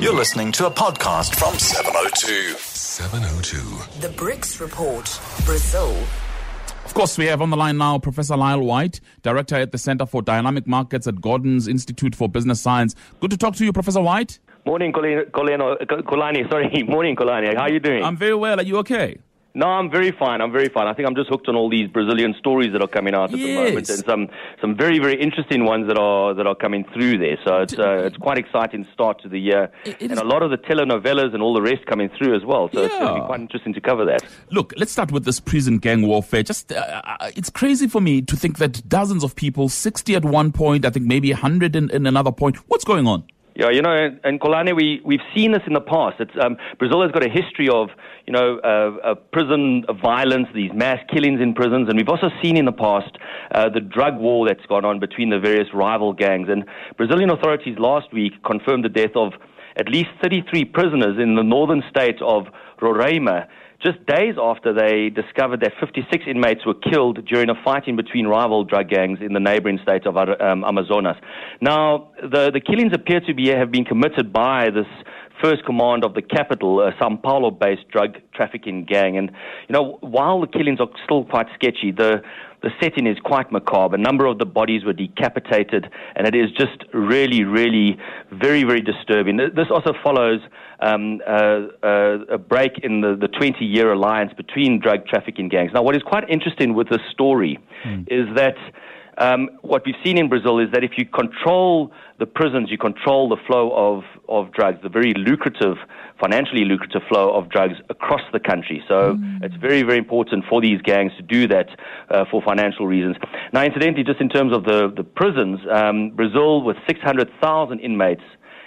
You're listening to a podcast from 702. 702. The BRICS Report, Brazil. Of course, we have on the line now Professor Lyal White, Director at the Center for Dynamic Markets at Gordon's Institute for Business Science. Good to talk to you, Professor White. Morning, Colin, Colin, uh, Kolani. Sorry, morning, Kolani. How are you doing? I'm very well. Are you okay? No, I'm very fine. I'm very fine. I think I'm just hooked on all these Brazilian stories that are coming out at Yes. the moment, and some some very very interesting ones that are that are coming through there. So it's uh, it's quite exciting start to the year, It- it and is- a lot of the telenovelas and all the rest coming through as well. So it's going to be quite interesting to cover that. Look, let's start with this prison gang warfare. Just, uh, uh, it's crazy for me to think that dozens of people, 60 at one point, I think maybe 100 in, in another point. What's going on? Yeah, you know, and, and Kolane, we, we've seen this in the past. Um, Brazil has got a history of, you know, uh, uh, prison violence, these mass killings in prisons, and we've also seen in the past uh, the drug war that's gone on between the various rival gangs. And Brazilian authorities last week confirmed the death of at least 33 prisoners in the northern state of Roraima just days after they discovered that 56 inmates were killed during a fighting between rival drug gangs in the neighboring state of um, Amazonas. Now, the, the killings appear to be, have been committed by this first command of the capital, a Sao Paulo based drug trafficking gang. And, you know, while the killings are still quite sketchy, the the setting is quite macabre. A number of the bodies were decapitated, and it is just really, really very, very disturbing. This also follows um, uh, uh, a break in the, the 20 year alliance between drug trafficking gangs. Now, what is quite interesting with this story is that. Um, what we've seen in Brazil is that if you control the prisons, you control the flow of, of drugs, the very lucrative, financially lucrative flow of drugs across the country. So it's very, very important for these gangs to do that uh, for financial reasons. Now, incidentally, just in terms of the, the prisons, um, Brazil, with 600,000 inmates,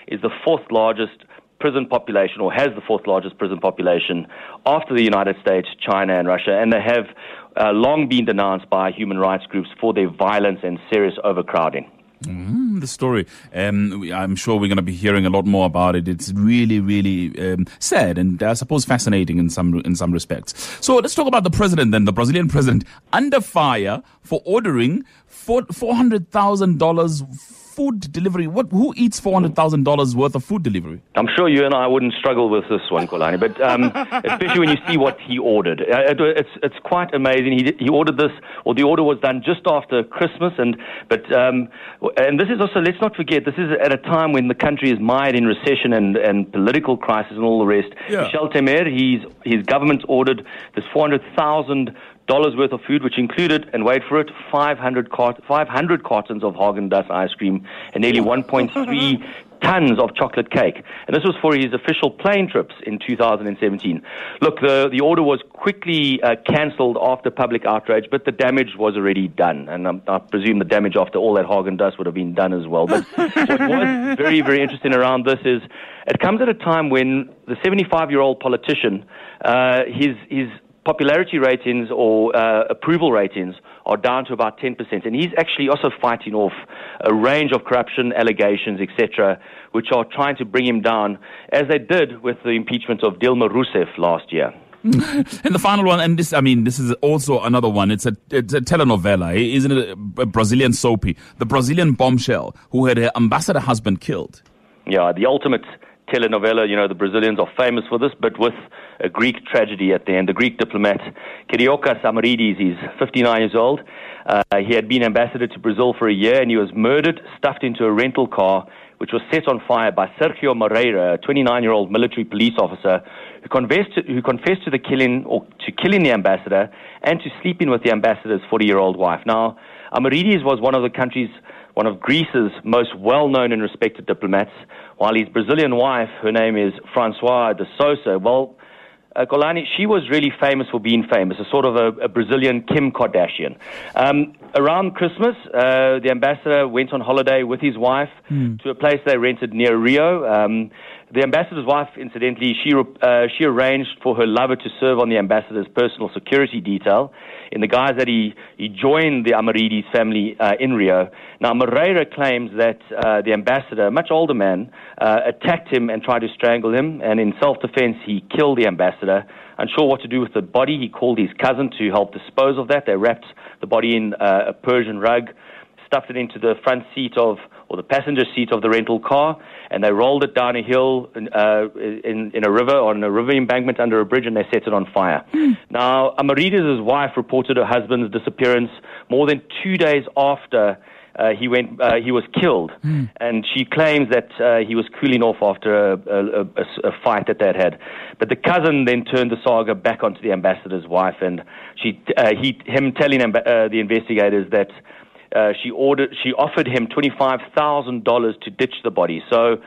is the fourth largest prison population, or has the fourth largest prison population after the United States, China, and Russia, and they have uh, long been denounced by human rights groups for their violence and serious overcrowding. Mm, the story. Um, I'm sure we're going to be hearing a lot more about it. It's really, really um, sad and I suppose fascinating in some in some respects. So let's talk about the president then. The Brazilian president under fire for ordering four hundred thousand dollars food delivery. What? Who eats four hundred thousand dollars worth of food delivery? I'm sure you and I wouldn't struggle with this one, Kolani, but um, especially when you see what he ordered. Uh, it, it's, it's quite amazing. He, he ordered this, or the order was done just after Christmas, and but um, and this is also let's not forget this is at a time when the country is mired in recession and, and political crisis and all the rest. Yeah. Michel Temer, he's, his government ordered this 400,000 dollars worth of food, which included, and wait for it, 500, cart- 500 cartons of Haagen-Dazs ice cream and nearly 1.3 tons of chocolate cake. And this was for his official plane trips in 2017. Look, the, the order was quickly uh, cancelled after public outrage, but the damage was already done. And um, I presume the damage after all that Haagen-Dazs would have been done as well. But what was very, very interesting around this is it comes at a time when the 75-year-old politician, uh, his, his popularity ratings or uh, approval ratings are down to about 10%. And he's actually also fighting off a range of corruption allegations, etc., which are trying to bring him down, as they did with the impeachment of Dilma Rousseff last year. And the final one, and this, I mean, this is also another one. It's a, it's a telenovela, eh? isn't it? A Brazilian soapy. The Brazilian bombshell who had her ambassador husband killed. Yeah, the ultimate telenovela. You know, the Brazilians are famous for this, but with a Greek tragedy at the end. The Greek diplomat, Kyriakos Amiridis, he's 59 years old. Uh, he had been ambassador to Brazil for a year, and he was murdered, stuffed into a rental car, which was set on fire by Sergio Moreira, a 29-year-old military police officer who confessed to, who confessed to the killing or to killing the ambassador and to sleeping with the ambassador's 40-year-old wife. Now, Amiridis was one of the country's one of Greece's most well-known and respected diplomats, while his Brazilian wife, her name is Francois de Sousa, well, uh, Kolani, she was really famous for being famous, a sort of a, a Brazilian Kim Kardashian. Um, around Christmas, uh, the ambassador went on holiday with his wife to a place they rented near Rio. Um, the ambassador's wife, incidentally, she, uh, she arranged for her lover to serve on the ambassador's personal security detail in the guise that he, he joined the Amiridis family uh, in Rio. Now, Moreira claims that uh, the ambassador, a much older man, uh, attacked him and tried to strangle him, and in self-defense, he killed the ambassador. Unsure what to do with the body, he called his cousin to help dispose of that. They wrapped the body in uh, a Persian rug, stuffed it into the front seat of, or the passenger seat of the rental car, and they rolled it down a hill uh, in, in a river, on a river embankment under a bridge, and they set it on fire. Mm. Now, Amiridis' wife reported her husband's disappearance more than two days after uh, he went, uh, he was killed, mm. and she claims that uh, he was cooling off after a, a, a, a, fight that they had had. But the cousin then turned the saga back onto the ambassador's wife, and she, uh, he, him telling uh, the investigators that uh, she ordered, she offered him twenty five thousand dollars to ditch the body. So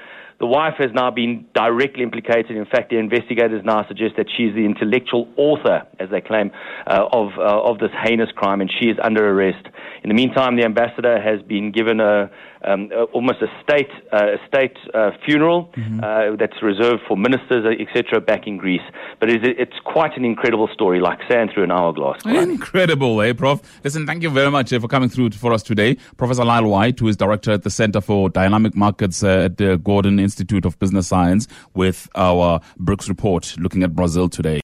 the wife has now been directly implicated. In fact, the investigators now suggest that she's the intellectual author, as they claim, uh, of uh, of this heinous crime, and she is under arrest. In the meantime, the ambassador has been given a um, uh, almost a state uh, a state uh, funeral mm-hmm. uh, that's reserved for ministers, etc., back in Greece. But it's, it's, quite an incredible story, like sand through an hourglass. Incredible, eh, Prof? Listen, thank you very much uh, for coming through for us today. Professor Lyal White, who is director at the Center for Dynamic Markets uh, at the Gordon Institute of Business Science, with our BRICS report looking at Brazil today.